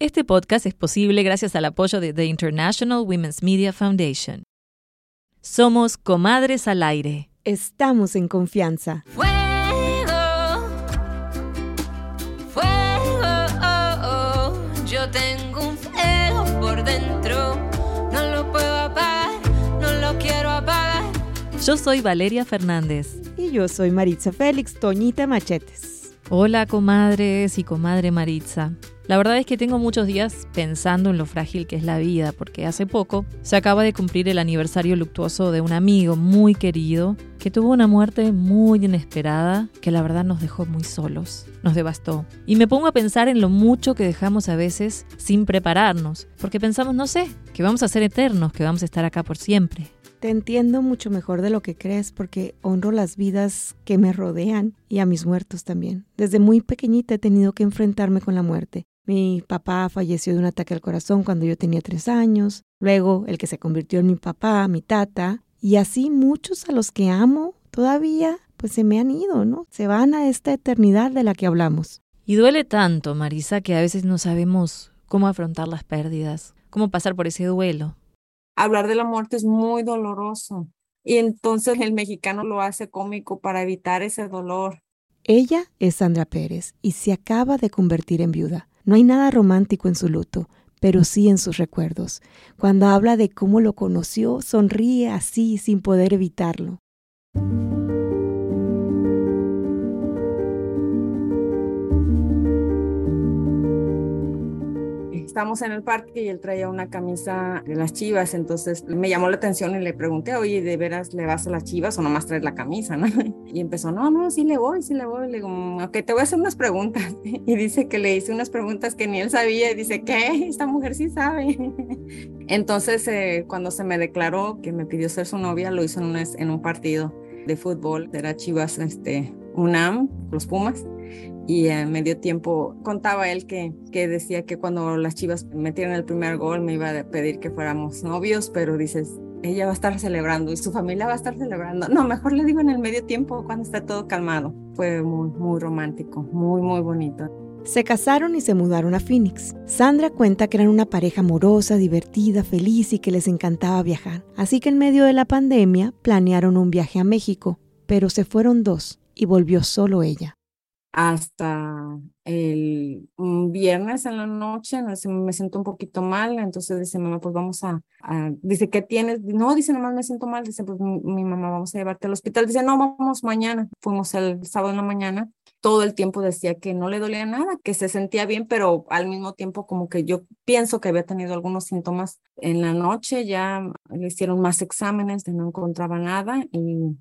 Este podcast es posible gracias al apoyo de The International Women's Media Foundation. Somos Comadres al Aire. Estamos en confianza. Fuego, fuego, oh, oh. yo tengo un fuego por dentro, no lo puedo apagar, no lo quiero apagar. Yo soy Valeria Fernández. Y yo soy Maritza Félix, Toñita Machetes. Hola comadres y comadre Maritza. La verdad es que tengo muchos días pensando en lo frágil que es la vida, porque hace poco se acaba de cumplir el aniversario luctuoso de un amigo muy querido que tuvo una muerte muy inesperada que la verdad nos dejó muy solos, nos devastó. Y me pongo a pensar en lo mucho que dejamos a veces sin prepararnos, porque pensamos, no sé, que vamos a ser eternos, que vamos a estar acá por siempre. Te entiendo mucho mejor de lo que crees porque honro las vidas que me rodean y a mis muertos también. Desde muy pequeñita he tenido que enfrentarme con la muerte mi papá falleció de un ataque al corazón cuando yo tenía tres años, luego el que se convirtió en mi papá, mi tata, y así muchos a los que amo todavía pues se me han ido, ¿no? Se van a esta eternidad de la que hablamos. Y duele tanto, Marisa, que a veces no sabemos cómo afrontar las pérdidas, cómo pasar por ese duelo. Hablar de la muerte es muy doloroso y entonces el mexicano lo hace cómico para evitar ese dolor. Ella es Sandra Pérez y se acaba de convertir en viuda. No hay nada romántico en su luto, pero sí en sus recuerdos. Cuando habla de cómo lo conoció, sonríe así sin poder evitarlo. Estamos en el parque y él traía una camisa de las chivas, entonces me llamó la atención y le pregunté, oye, ¿de veras le vas a las chivas o nomás traes la camisa? ¿no? Y empezó, no, no, sí le voy, sí le voy. Le digo, ok, te voy a hacer unas preguntas. Y dice que le hice unas preguntas que ni él sabía y dice, ¿qué? Esta mujer sí sabe. Entonces, eh, cuando se me declaró que me pidió ser su novia, lo hizo en un, en un partido de fútbol, era Chivas este, UNAM, los Pumas y en medio tiempo contaba él que, que decía que cuando las chivas metieron el primer gol me iba a pedir que fuéramos novios, pero dices, ella va a estar celebrando y su familia va a estar celebrando. No, mejor le digo en el medio tiempo cuando está todo calmado. Fue muy, muy romántico, muy, muy bonito. Se casaron y se mudaron a Phoenix. Sandra cuenta que eran una pareja amorosa, divertida, feliz y que les encantaba viajar. Así que en medio de la pandemia planearon un viaje a México, pero se fueron dos y volvió solo ella hasta el viernes en la noche, me siento un poquito mal, entonces dice mamá, pues vamos a, dice, ¿qué tienes? No, dice, nomás me siento mal, dice, pues mi, mamá, vamos a llevarte al hospital, dice, no, vamos mañana, fuimos el sábado en la mañana, todo el tiempo decía que no le dolía nada, que se sentía bien, pero al mismo tiempo como que yo pienso que había tenido algunos síntomas en la noche, ya le hicieron más exámenes, no encontraba nada y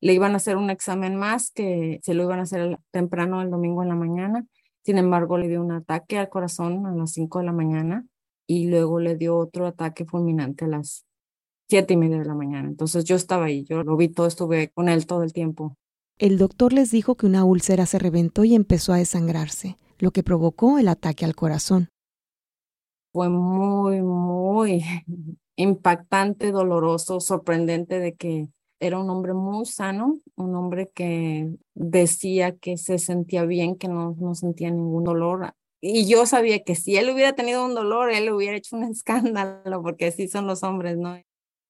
le iban a hacer un examen más que se lo iban a hacer temprano el domingo en la mañana. Sin embargo, le dio un ataque al corazón a las 5 de la mañana y luego le dio otro ataque fulminante a las siete y media de la mañana. Entonces yo estaba ahí, yo lo vi todo, estuve con él todo el tiempo. El doctor les dijo que una úlcera se reventó y empezó a desangrarse, lo que provocó el ataque al corazón. Fue muy, muy impactante, doloroso, sorprendente de que era un hombre muy sano, un hombre que decía que se sentía bien, que no, no sentía ningún dolor. Y yo sabía que si él hubiera tenido un dolor, él hubiera hecho un escándalo, porque así son los hombres, ¿no?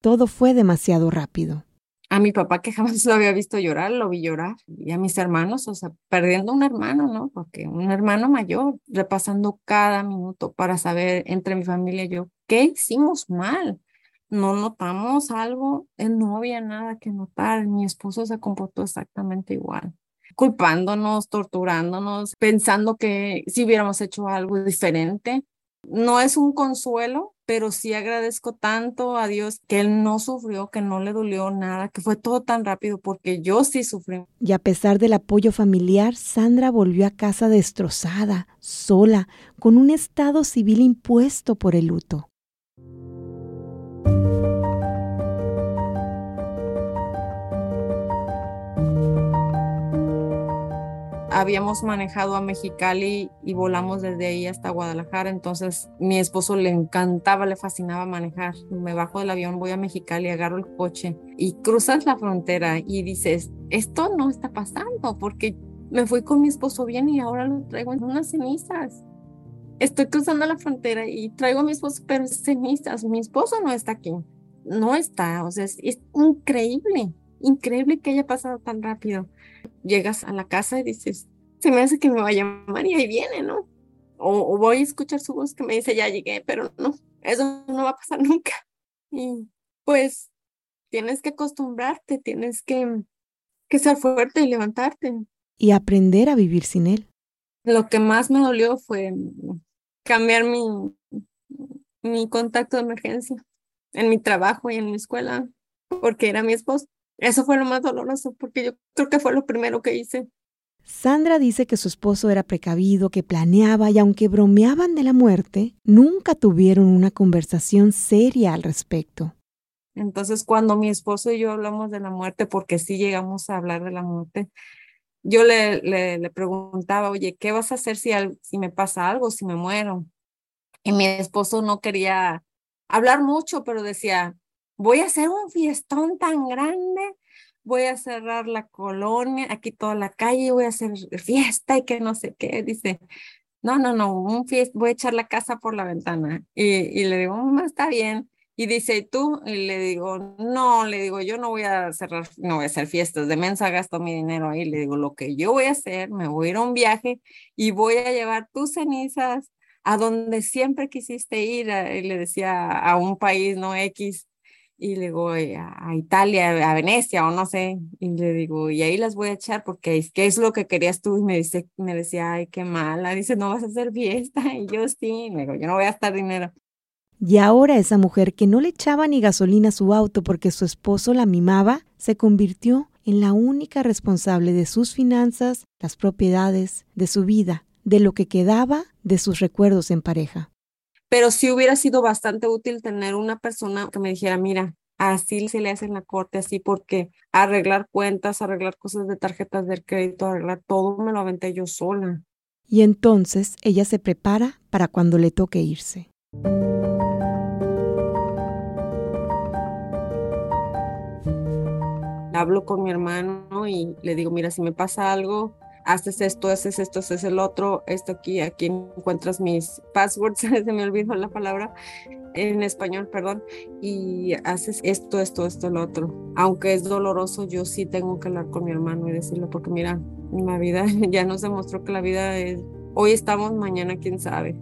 Todo fue demasiado rápido. A mi papá, que jamás lo había visto llorar, lo vi llorar. Y a mis hermanos, o sea, perdiendo un hermano, ¿no? Porque un hermano mayor, repasando cada minuto para saber entre mi familia y yo, ¿qué hicimos mal? No notamos algo, no había nada que notar. Mi esposo se comportó exactamente igual, culpándonos, torturándonos, pensando que si hubiéramos hecho algo diferente. No es un consuelo, pero sí agradezco tanto a Dios que él no sufrió, que no le dolió nada, que fue todo tan rápido porque yo sí sufrí. Y a pesar del apoyo familiar, Sandra volvió a casa destrozada, sola, con un estado civil impuesto por el luto. Habíamos manejado a Mexicali y volamos desde ahí hasta Guadalajara, entonces mi esposo le encantaba, le fascinaba manejar. Me bajo del avión, voy a Mexicali, agarro el coche y cruzas la frontera y dices, esto no está pasando porque me fui con mi esposo bien y ahora lo traigo en unas cenizas. estoy cruzando la frontera y traigo a mi esposo, pero es cenizas, mi esposo no está aquí, no está, o sea, es, increíble, increíble que haya pasado tan rápido. Llegas a la casa y dices, se me hace que me va a llamar y ahí viene, ¿no? O, o, voy a escuchar su voz que me dice, ya llegué, pero no, eso no va a pasar nunca. Y pues tienes que acostumbrarte, tienes que, que ser fuerte y levantarte. Y aprender a vivir sin él. Lo que más me dolió fue cambiar mi, mi contacto de emergencia en mi trabajo y en mi escuela, porque era mi esposo. Eso fue lo más doloroso, porque yo creo que fue lo primero que hice. Sandra dice que su esposo era precavido, que planeaba y aunque bromeaban de la muerte, nunca tuvieron una conversación seria al respecto. Entonces, cuando mi esposo y yo hablamos de la muerte, porque sí llegamos a hablar de la muerte, yo le, le, preguntaba, oye, ¿qué vas a hacer si, si me pasa algo, si me muero? Y mi esposo no quería hablar mucho, pero decía, voy a hacer un fiestón tan grande, voy a cerrar la colonia, aquí toda la calle, voy a hacer fiesta y que no sé qué. Dice, no, no, no, un fiesta, voy a echar la casa por la ventana. Y, y le digo, no, está bien. Y dice, ¿y tú? Y le digo, no, le digo, yo no voy a cerrar, no voy a hacer fiestas, de mensa gasto mi dinero ahí. Le digo, lo que yo voy a hacer, me voy a ir a un viaje y voy a llevar tus cenizas a donde siempre quisiste ir. Y le decía a un país, no X. Y le digo, a Italia, a Venecia o no sé. Y le digo, y ahí las voy a echar porque ¿qué es lo que querías tú? Y me, dice, me decía, ay, qué mala. Dice, no vas a hacer fiesta. Y yo sí, le digo, yo no voy a gastar dinero. Y ahora esa mujer que no le echaba ni gasolina a su auto porque su esposo la mimaba, se convirtió en la única responsable de sus finanzas, las propiedades, de su vida, de lo que quedaba de sus recuerdos en pareja. Pero sí hubiera sido bastante útil tener una persona que me dijera, mira, así se le hace en la corte, así porque arreglar cuentas, arreglar cosas de tarjetas de crédito, arreglar todo, me lo aventé yo sola. Y entonces ella se prepara para cuando le toque irse. hablo con mi hermano y le digo, mira, si me pasa algo, haces esto, haces esto, haces el otro, esto aquí, aquí encuentras mis passwords, se me olvidó la palabra en español, perdón, y haces esto, esto, esto, el otro. Aunque es doloroso, yo sí tengo que hablar con mi hermano y decirle, porque mira, la vida ya nos demostró que la vida es, hoy estamos, mañana quién sabe.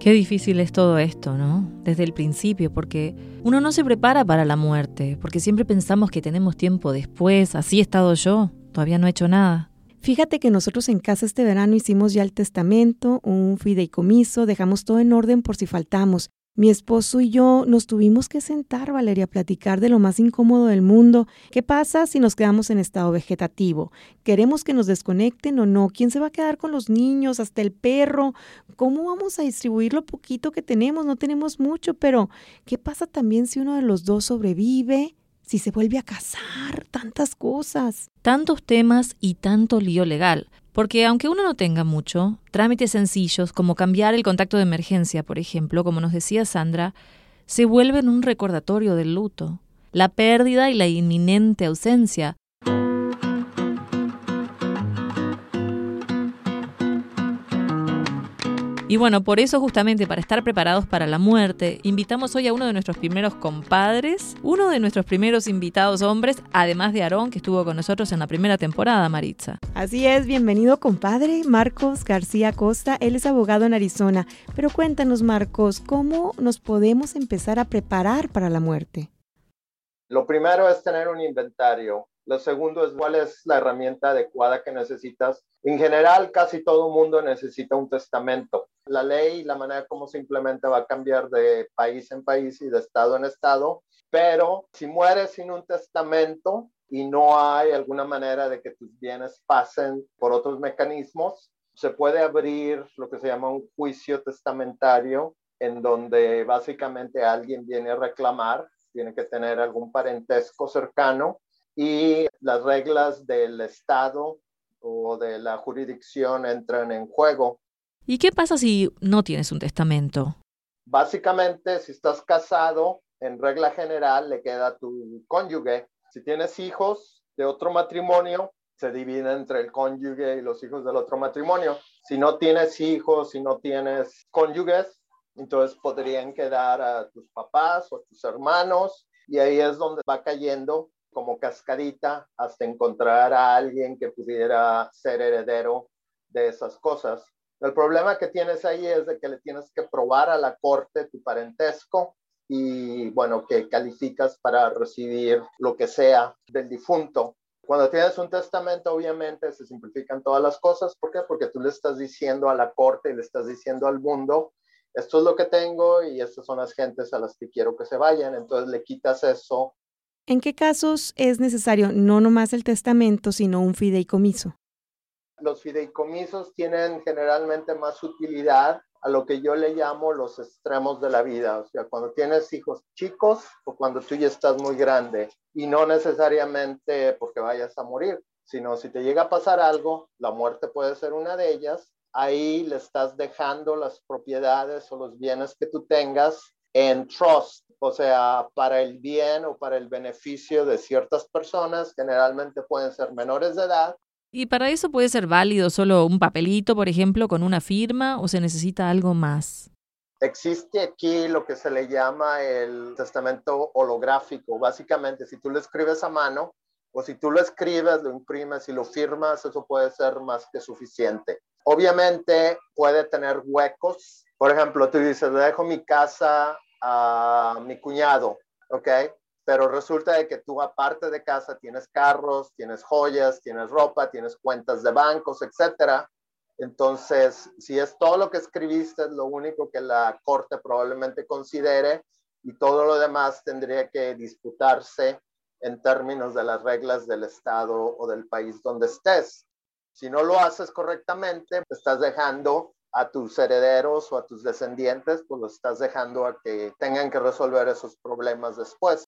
Qué difícil es todo esto, ¿no? Desde el principio, porque uno no se prepara para la muerte, porque siempre pensamos que tenemos tiempo después, así he estado yo, todavía no he hecho nada. Fíjate que nosotros en casa este verano hicimos ya el testamento, un fideicomiso, dejamos todo en orden por si faltamos. Mi esposo y yo nos tuvimos que sentar, Valeria, a platicar de lo más incómodo del mundo. ¿Qué pasa si nos quedamos en estado vegetativo? ¿Queremos que nos desconecten o no? ¿Quién se va a quedar con los niños? ¿Hasta el perro? ¿Cómo vamos a distribuir lo poquito que tenemos? No tenemos mucho, pero ¿qué pasa también si uno de los dos sobrevive? Si se vuelve a casar, tantas cosas. Tantos temas y tanto lío legal. Porque aunque uno no tenga mucho, trámites sencillos como cambiar el contacto de emergencia, por ejemplo, como nos decía Sandra, se vuelven un recordatorio del luto. La pérdida y la inminente ausencia Y bueno, por eso justamente para estar preparados para la muerte, invitamos hoy a uno de nuestros primeros compadres, uno de nuestros primeros invitados hombres, además de Aarón, que estuvo con nosotros en la primera temporada, Maritza. Así es, bienvenido compadre, Marcos García Costa, él es abogado en Arizona. Pero cuéntanos, Marcos, ¿cómo nos podemos empezar a preparar para la muerte? Lo primero es tener un inventario lo segundo es cuál es la herramienta adecuada que necesitas. En general, casi todo mundo necesita un testamento. La ley, la manera como se implementa va a cambiar de país en país y de estado en estado, pero si mueres sin un testamento y no hay alguna manera de que tus bienes pasen por otros mecanismos, se puede abrir lo que se llama un juicio testamentario en donde básicamente alguien viene a reclamar, tiene que tener algún parentesco cercano y las reglas del Estado o de la jurisdicción entran en juego. ¿Y qué pasa si no tienes un testamento? Básicamente, si estás casado, en regla general le queda a tu cónyuge. Si tienes hijos de otro matrimonio, se divide entre el cónyuge y los hijos del otro matrimonio. Si no tienes hijos, si no tienes cónyuges, entonces podrían quedar a tus papás o a tus hermanos y ahí es donde va cayendo como cascadita hasta encontrar a alguien que pudiera ser heredero de esas cosas. El problema que tienes ahí es de que le tienes que probar a la corte tu parentesco y bueno, que calificas para recibir lo que sea del difunto. Cuando tienes un testamento, obviamente se simplifican todas las cosas. ¿Por qué? Porque tú le estás diciendo a la corte y le estás diciendo al mundo, esto es lo que tengo y estas son las gentes a las que quiero que se vayan. Entonces le quitas eso. ¿En qué casos es necesario no nomás el testamento, sino un fideicomiso? Los fideicomisos tienen generalmente más utilidad a lo que yo le llamo los extremos de la vida, o sea, cuando tienes hijos chicos o cuando tú ya estás muy grande y no necesariamente porque vayas a morir, sino si te llega a pasar algo, la muerte puede ser una de ellas, ahí le estás dejando las propiedades o los bienes que tú tengas en trust, o sea, para el bien o para el beneficio de ciertas personas, generalmente pueden ser menores de edad ¿Y para eso puede ser válido solo un papelito, por ejemplo, con una firma o se necesita algo más? Existe aquí lo que se le llama el testamento holográfico. Básicamente, si tú lo escribes a mano o si tú lo escribes, lo imprimes y lo firmas, eso puede ser más que suficiente. Obviamente puede tener huecos. Por ejemplo, tú dices, dejo mi casa a mi cuñado, ¿ok? pero resulta de que tú aparte de casa tienes carros, tienes joyas, tienes ropa, tienes cuentas de bancos, etcétera. Entonces, si es todo lo que escribiste, es lo único que la corte probablemente considere y todo lo demás tendría que disputarse en términos de las reglas del estado o del país donde estés. Si no lo haces correctamente, estás dejando a tus herederos o a tus descendientes, pues lo estás dejando a que tengan que resolver esos problemas después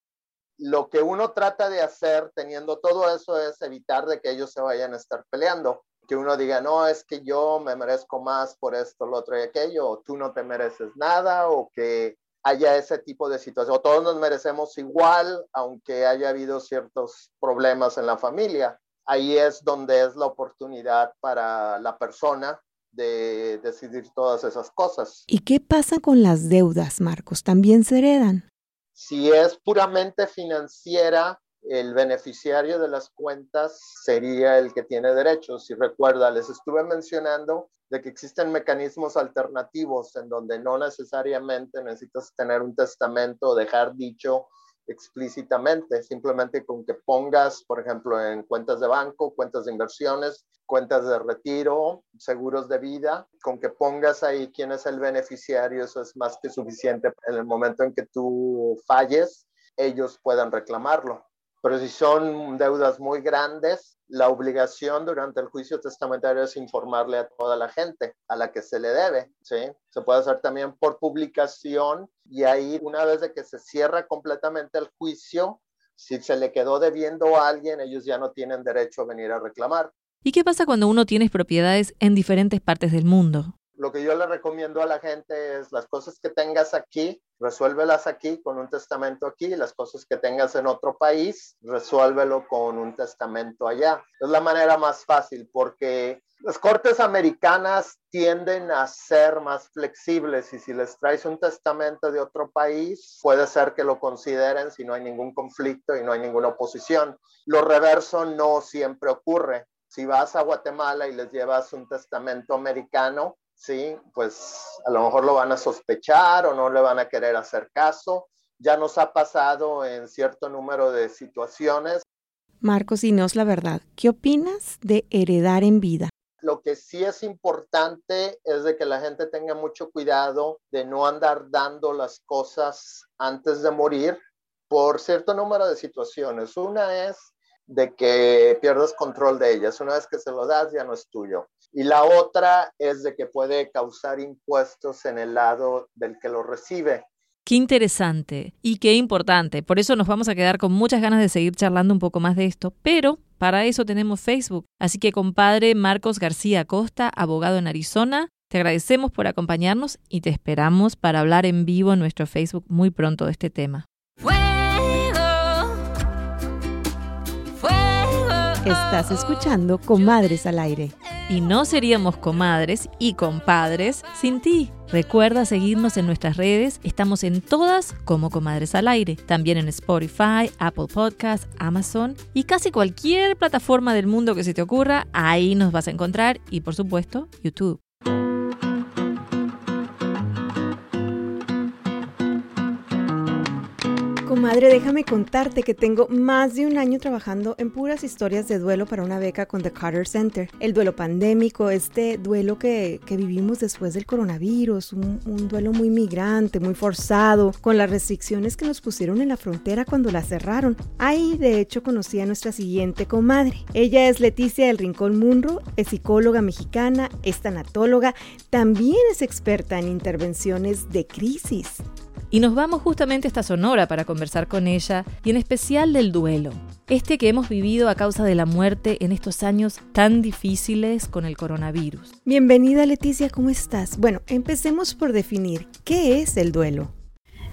lo que uno trata de hacer teniendo todo eso es evitar de que ellos se vayan a estar peleando. Que uno diga, no, es que yo me merezco más por esto, lo otro y aquello, o tú no te mereces nada, o que haya ese tipo de situación. O todos nos merecemos igual, aunque haya habido ciertos problemas en la familia. Ahí es donde es la oportunidad para la persona de decidir todas esas cosas. ¿Y qué pasa con las deudas, Marcos? ¿También se heredan? Si es puramente financiera, el beneficiario de las cuentas sería el que tiene derechos. Si recuerda, les estuve mencionando de que existen mecanismos alternativos en donde no necesariamente necesitas tener un testamento o dejar dicho explícitamente, simplemente con que pongas, por ejemplo, en cuentas de banco, cuentas de inversiones, cuentas de retiro, seguros de vida, con que pongas ahí quién es el beneficiario, eso es más que suficiente. En el momento en que tú falles, ellos puedan reclamarlo. Pero si son deudas muy grandes, la obligación durante el juicio testamentario es informarle a toda la gente a la que se le debe, ¿sí? Se puede hacer también por publicación y ahí una vez que se cierra completamente el juicio, si se le quedó debiendo a alguien, ellos ya no tienen derecho a venir a reclamar. ¿Y qué pasa cuando uno tiene propiedades en diferentes partes del mundo? Lo que yo le recomiendo a la gente es las cosas que tengas aquí, resuélvelas aquí con un testamento aquí, las cosas que tengas en otro país, resuélvelo con un testamento allá. Es la manera más fácil porque las cortes americanas tienden a ser más flexibles y si les traes un testamento de otro país, puede ser que lo consideren si no hay ningún conflicto y no hay ninguna oposición. Lo reverso no siempre ocurre. Si vas a Guatemala y les llevas un testamento americano, ¿sí? Pues a lo mejor lo van a sospechar o no le van a querer hacer caso. Ya nos ha pasado en cierto número de situaciones. Marcos, y no es la verdad, ¿qué opinas de heredar en vida? Lo que sí es importante es de que la gente tenga mucho cuidado de no andar dando las cosas antes de morir por cierto número de situaciones. Una es de que pierdas control de ellas. Una vez que se lo das, ya no es tuyo. Y la otra es de que puede causar impuestos en el lado del que lo recibe. Qué interesante y qué importante. Por eso nos vamos a quedar con muchas ganas de seguir charlando un poco más de esto, pero para eso tenemos Facebook. Así que compadre Marcos García Costa, abogado en Arizona, te agradecemos por acompañarnos y te esperamos para hablar en vivo en nuestro Facebook muy pronto de este tema. Estás escuchando Comadres al Aire. Y no seríamos comadres y compadres sin ti. Recuerda seguirnos en nuestras redes, estamos en todas como Comadres al Aire, también en Spotify, Apple Podcasts, Amazon y casi cualquier plataforma del mundo que se te ocurra, ahí nos vas a encontrar y por supuesto YouTube. Comadre, déjame contarte que tengo más de un año trabajando en puras historias de duelo para una beca con The Carter Center. El duelo pandémico, este duelo que, que vivimos después del coronavirus, un, un, duelo muy migrante, muy forzado, con las restricciones que nos pusieron en la frontera cuando la cerraron. Ahí, de hecho, conocí a nuestra siguiente comadre. Ella es Leticia del Rincón Munro, es psicóloga mexicana, es tanatóloga, también es experta en intervenciones de crisis. Y nos vamos justamente a esta Sonora para conversar con ella y en especial del duelo, este que hemos vivido a causa de la muerte en estos años tan difíciles con el coronavirus. Bienvenida Leticia, ¿cómo estás? Bueno, empecemos por definir qué es el duelo.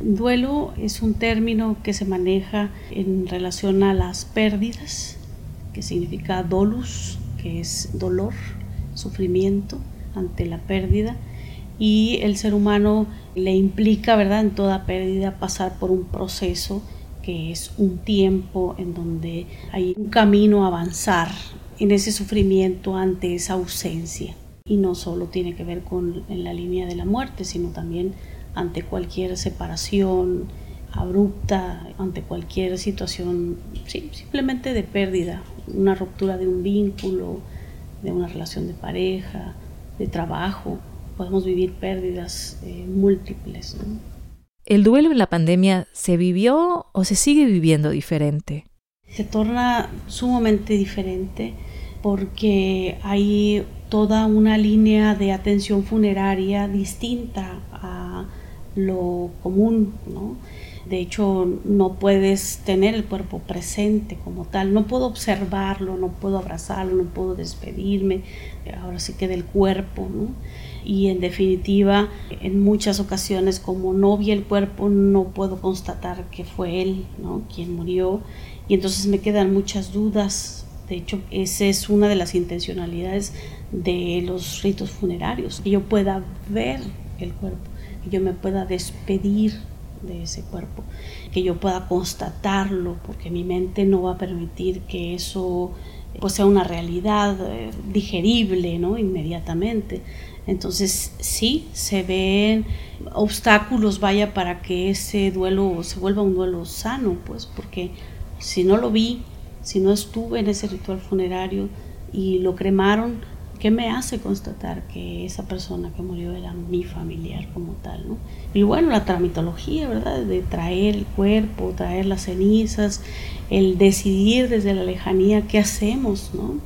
Duelo es un término que se maneja en relación a las pérdidas, que significa dolus, que es dolor, sufrimiento ante la pérdida y el ser humano le implica, ¿verdad?, en toda pérdida pasar por un proceso que es un tiempo en donde hay un camino a avanzar en ese sufrimiento ante esa ausencia. Y no solo tiene que ver con en la línea de la muerte, sino también ante cualquier separación abrupta, ante cualquier situación simplemente de pérdida, una ruptura de un vínculo, de una relación de pareja, de trabajo, podemos vivir pérdidas eh, múltiples. ¿no? ¿El duelo en la pandemia se vivió o se sigue viviendo diferente? Se torna sumamente diferente porque hay toda una línea de atención funeraria distinta a lo común, ¿no? De hecho, no puedes tener el cuerpo presente como tal, no puedo observarlo, no puedo abrazarlo, no puedo despedirme, ahora sí que del cuerpo, ¿no? Y en definitiva en muchas ocasiones como no vi el cuerpo no puedo constatar que fue él ¿no? quien murió y entonces me quedan muchas dudas de hecho esa es una de las intencionalidades de los ritos funerarios que yo pueda ver el cuerpo que yo me pueda despedir de ese cuerpo que yo pueda constatarlo porque mi mente no va a permitir que eso pues sea una realidad eh, digerible ¿no? inmediatamente entonces sí, se ven obstáculos, vaya, para que ese duelo se vuelva un duelo sano, pues, porque si no lo vi, si no estuve en ese ritual funerario y lo cremaron, ¿qué me hace constatar que esa persona que murió era mi familiar como tal? ¿no? Y bueno, la tramitología, ¿verdad? De traer el cuerpo, traer las cenizas, el decidir desde la lejanía qué hacemos, ¿no?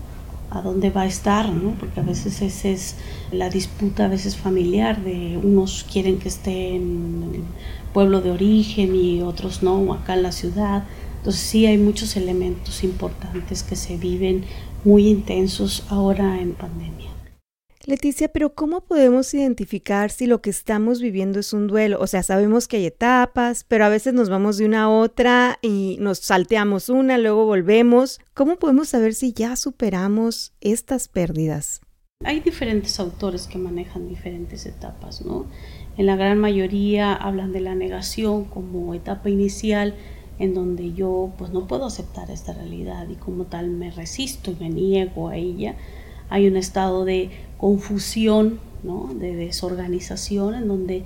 A dónde va a estar, ¿no? Porque a veces esa es la disputa a veces familiar de unos quieren que esté en el pueblo de origen y otros no, acá en la ciudad. Entonces sí hay muchos elementos importantes que se viven muy intensos ahora en pandemia. Leticia, pero ¿cómo podemos identificar si lo que estamos viviendo es un duelo? O sea, sabemos que hay etapas, pero a veces nos vamos de una a otra y nos salteamos una, luego volvemos. ¿Cómo podemos saber si ya superamos estas pérdidas? Hay diferentes autores que manejan diferentes etapas, ¿no? En la gran mayoría hablan de la negación como etapa inicial en donde yo pues no puedo aceptar esta realidad y como tal me resisto y me niego a ella hay un estado de confusión, de desorganización, en donde,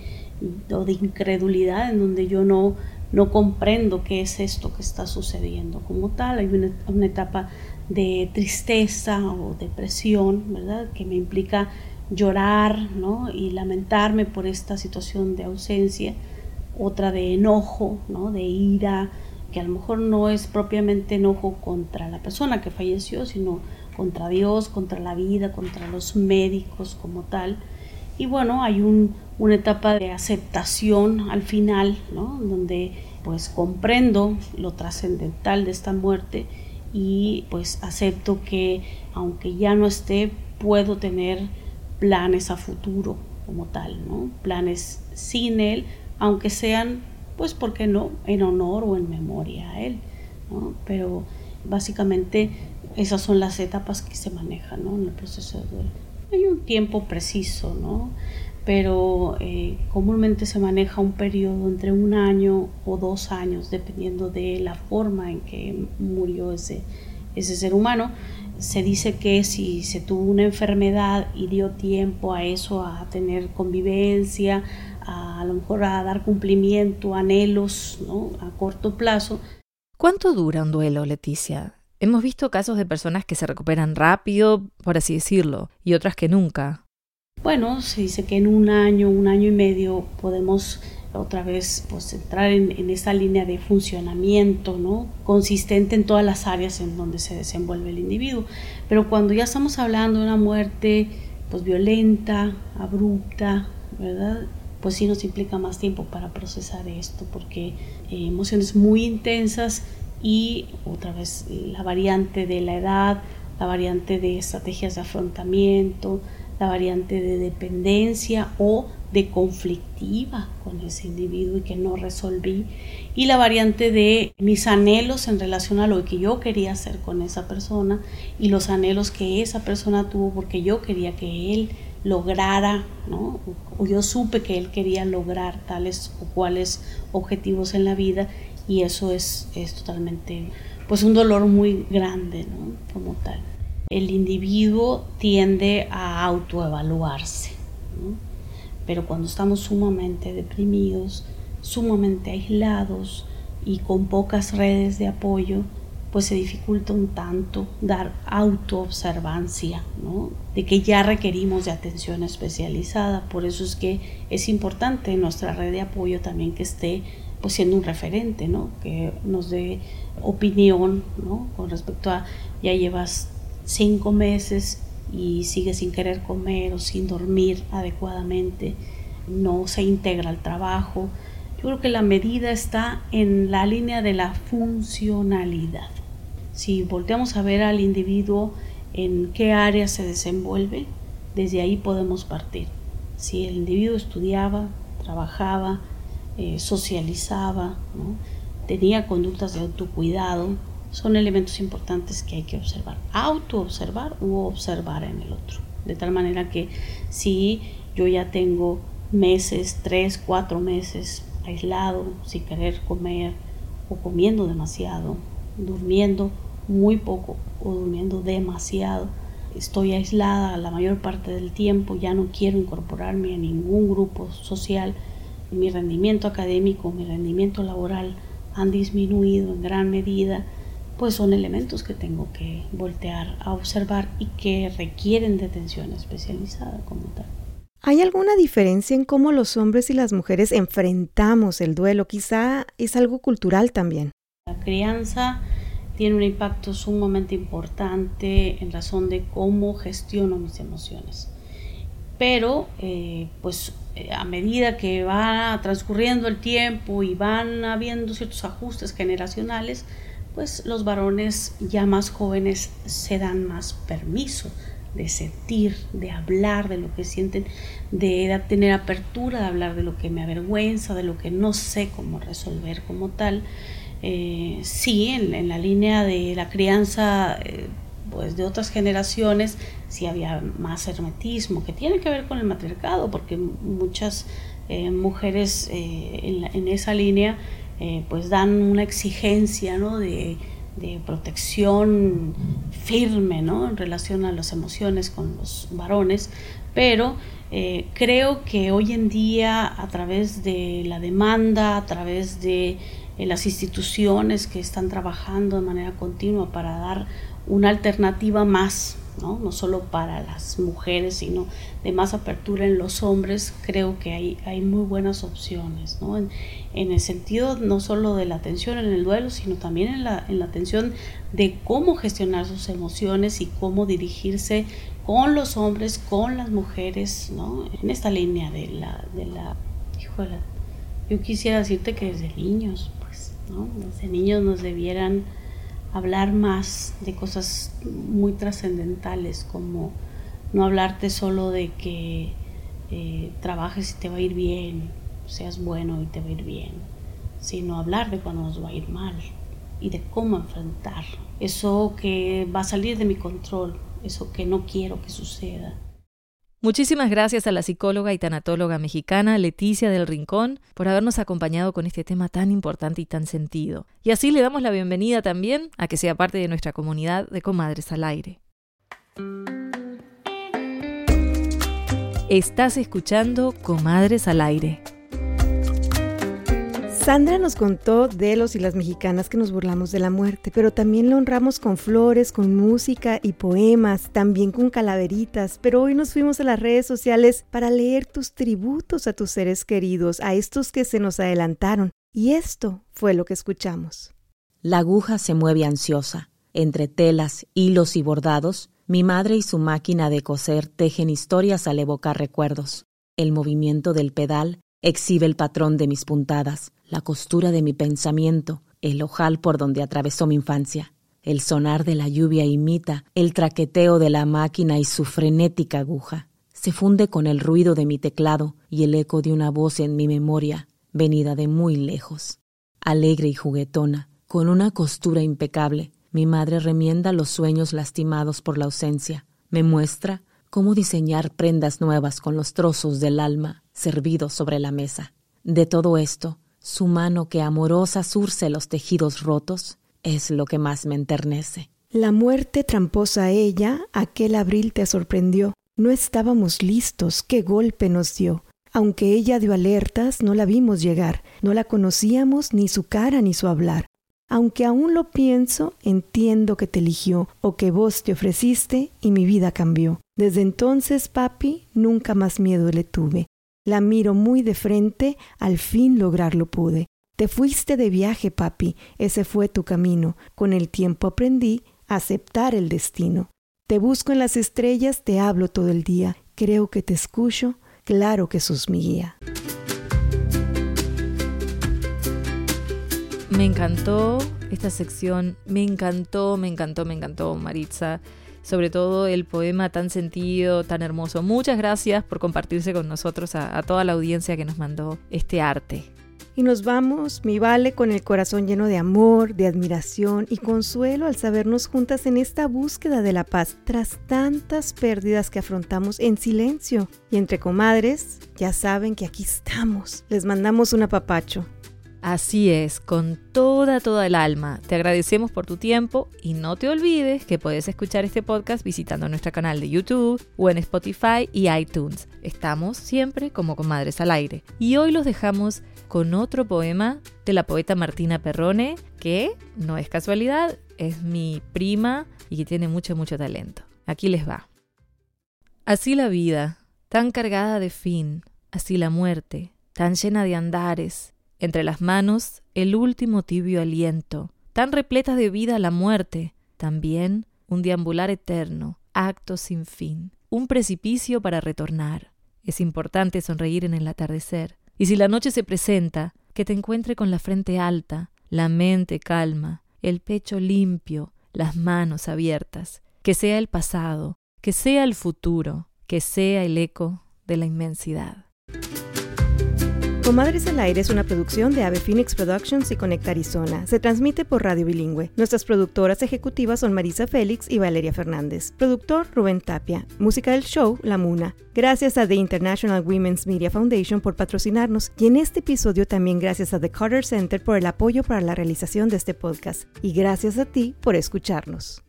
o de incredulidad, en donde yo no, no comprendo qué es esto que está sucediendo como tal. Hay una, una etapa de tristeza o depresión, ¿verdad? Que me implica llorar ¿no? y lamentarme por esta situación de ausencia. Otra de enojo, ¿no? de ira, que a lo mejor no es propiamente enojo contra la persona que falleció, sino contra Dios, contra la vida, contra los médicos como tal. Y bueno, hay un, una etapa de aceptación al final, ¿no? Donde pues comprendo lo trascendental de esta muerte y pues acepto que aunque ya no esté, puedo tener planes a futuro como tal, ¿no? Planes sin él, aunque sean, pues, ¿por qué no?, en honor o en memoria a él, ¿no? Pero básicamente esas son las etapas que se manejan ¿no? en el proceso de duelo. Hay un tiempo preciso, ¿no? pero eh, comúnmente se maneja un periodo entre un año o dos años, dependiendo de la forma en que murió ese, ese ser humano. Se dice que si se tuvo una enfermedad y dio tiempo a eso, a tener convivencia, a, lo mejor a dar cumplimiento, anhelos ¿no? a corto plazo. ¿Cuánto dura un duelo, Leticia? Hemos visto casos de personas que se recuperan rápido, por así decirlo, y otras que nunca. Bueno, se dice que en un año, un año y medio podemos otra vez pues entrar en, esa línea de funcionamiento, ¿no? Consistente en todas las áreas en donde se desenvuelve el individuo. Pero cuando ya estamos hablando de una muerte pues violenta, abrupta, ¿verdad? Pues sí nos implica más tiempo para procesar esto, porque eh, emociones muy intensas y otra vez la variante de la edad, la variante de estrategias de afrontamiento, la variante de dependencia o de conflictiva con ese individuo y que no resolví y la variante de mis anhelos en relación a lo que yo quería hacer con esa persona y los anhelos que esa persona tuvo porque yo quería que él lograra, ¿no? o yo supe que él quería lograr tales o cuales objetivos en la vida y eso es, es totalmente pues un dolor muy grande ¿no? como tal el individuo tiende a autoevaluarse. Pero cuando estamos sumamente deprimidos, sumamente aislados y con pocas redes de apoyo, pues se dificulta un tanto dar autoobservancia, ¿no? de que ya requerimos de atención especializada. Por eso es que es importante nuestra red de apoyo también que esté pues siendo un referente, ¿no? que nos dé opinión ¿no? con respecto a ya llevas cinco meses y sigue sin querer comer o sin dormir adecuadamente, no se integra al trabajo. Yo creo que la medida está en la línea de la funcionalidad. Si volteamos a ver al individuo en qué área se desenvuelve, desde ahí podemos partir. Si el individuo estudiaba, trabajaba, eh, socializaba, tenía conductas de autocuidado, son elementos importantes que hay que observar. Autoobservar u observar en el otro. De tal manera que si yo ya tengo meses, tres, cuatro meses aislado, sin querer comer o comiendo demasiado, durmiendo muy poco o durmiendo demasiado, estoy aislada la mayor parte del tiempo, ya no quiero incorporarme a ningún grupo social, mi rendimiento académico, mi rendimiento laboral han disminuido en gran medida, pues son elementos que tengo que voltear a observar y que requieren de atención especializada como tal. ¿Hay alguna diferencia en cómo los hombres y las mujeres enfrentamos el duelo? Quizá es algo cultural también. La crianza tiene un impacto sumamente importante en razón de cómo gestiono mis emociones. Pero, eh, pues eh, a medida que va transcurriendo el tiempo y van habiendo ciertos ajustes generacionales, pues los varones ya más jóvenes se dan más permiso de sentir, de hablar de lo que sienten, de tener apertura, de hablar de lo que me avergüenza, de lo que no sé cómo resolver como tal. Eh, sí, en, la línea de la crianza eh, de otras generaciones, sí había más hermetismo, que tiene que ver con el matriarcado, porque muchas eh, mujeres en, en esa línea eh, pues dan una exigencia de, protección firme ¿no? en relación a las emociones con los varones, pero eh, creo que hoy en día a través de la demanda, a través de eh, las instituciones que están trabajando de manera continua para dar una alternativa más ¿no? no solo para las mujeres, sino de más apertura en los hombres, creo que hay, hay muy buenas opciones, ¿no? en, el sentido no solo de la atención en el duelo, sino también en la, en la atención de cómo gestionar sus emociones y cómo dirigirse con los hombres, con las mujeres, ¿no? en esta línea de la, de la, yo quisiera decirte que desde niños, pues, ¿no? desde niños nos debieran hablar más de cosas muy trascendentales, como no hablarte solo de que eh, trabajes y te va a ir bien, seas bueno y te va a ir bien, sino hablar de cuando nos va a ir mal, y de cómo enfrentar eso que va a salir de mi control, eso que no quiero que suceda. Muchísimas gracias a la psicóloga y tanatóloga mexicana Leticia del Rincón por habernos acompañado con este tema tan importante y tan sentido. Y así le damos la bienvenida también a que sea parte de nuestra comunidad de Comadres al Aire. Estás escuchando Comadres al Aire. Sandra nos contó de los y las mexicanas que nos burlamos de la muerte, pero también la honramos con flores, con música y poemas, también con calaveritas, pero hoy nos fuimos a las redes sociales para leer tus tributos a tus seres queridos, a estos que se nos adelantaron. Y esto fue lo que escuchamos. La aguja se mueve ansiosa. Entre telas, hilos y bordados, mi madre y su máquina de coser tejen historias al evocar recuerdos. El movimiento del pedal exhibe el patrón de mis puntadas, la costura de mi pensamiento, el ojal por donde atravesó mi infancia. El sonar de la lluvia imita el traqueteo de la máquina y su frenética aguja. Se funde con el ruido de mi teclado y el eco de una voz en mi memoria, venida de muy lejos. Alegre y juguetona, con una costura impecable, mi madre remienda los sueños lastimados por la ausencia. Me muestra cómo diseñar prendas nuevas con los trozos del alma servidos sobre la mesa. De todo esto, su mano que amorosa surce los tejidos rotos es lo que más me enternece. La muerte tramposa ella aquel abril te sorprendió. No estábamos listos, qué golpe nos dio. Aunque ella dio alertas, no la vimos llegar, no la conocíamos ni su cara ni su hablar. Aunque aún lo pienso, entiendo que te eligió o que vos te ofreciste y mi vida cambió. Desde entonces, papi, nunca más miedo le tuve. La miro muy de frente, al fin lograrlo pude. Te fuiste de viaje, papi, ese fue tu camino. Con el tiempo aprendí a aceptar el destino. Te busco en las estrellas, te hablo todo el día. Creo que te escucho, claro que sos mi guía. Me encantó esta sección, me encantó, me encantó, me encantó, Maritza sobre todo el poema tan sentido, tan hermoso. Muchas gracias por compartirse con nosotros a, toda la audiencia que nos mandó este arte. Y nos vamos, mi vale, con el corazón lleno de amor, de admiración y consuelo al sabernos juntas en esta búsqueda de la paz tras tantas pérdidas que afrontamos en silencio. Y entre comadres, ya saben que aquí estamos. Les mandamos un apapacho. Así es, con toda, toda el alma. Te agradecemos por tu tiempo y no te olvides que puedes escuchar este podcast visitando nuestro canal de YouTube o en Spotify y iTunes. Estamos siempre como comadres al aire. Y hoy los dejamos con otro poema de la poeta Martina Perrone, que no es casualidad, es mi prima y que tiene mucho, mucho talento. Aquí les va. Así la vida, tan cargada de fin, así la muerte, tan llena de andares, entre las manos, el último tibio aliento, tan repleta de vida la muerte, también un deambular eterno, acto sin fin, un precipicio para retornar. Es importante sonreír en el atardecer, y si la noche se presenta, que te encuentre con la frente alta, la mente calma, el pecho limpio, las manos abiertas, que sea el pasado, que sea el futuro, que sea el eco de la inmensidad. Comadres al Aire es una producción de Ave Phoenix Productions y Conecta Arizona. Se transmite por radio bilingüe. Nuestras productoras ejecutivas son Marisa Félix y Valeria Fernández. Productor Rubén Tapia. Música del show La Muna. Gracias a The International Women's Media Foundation por patrocinarnos y en este episodio también gracias a The Carter Center por el apoyo para la realización de este podcast. Y gracias a ti por escucharnos.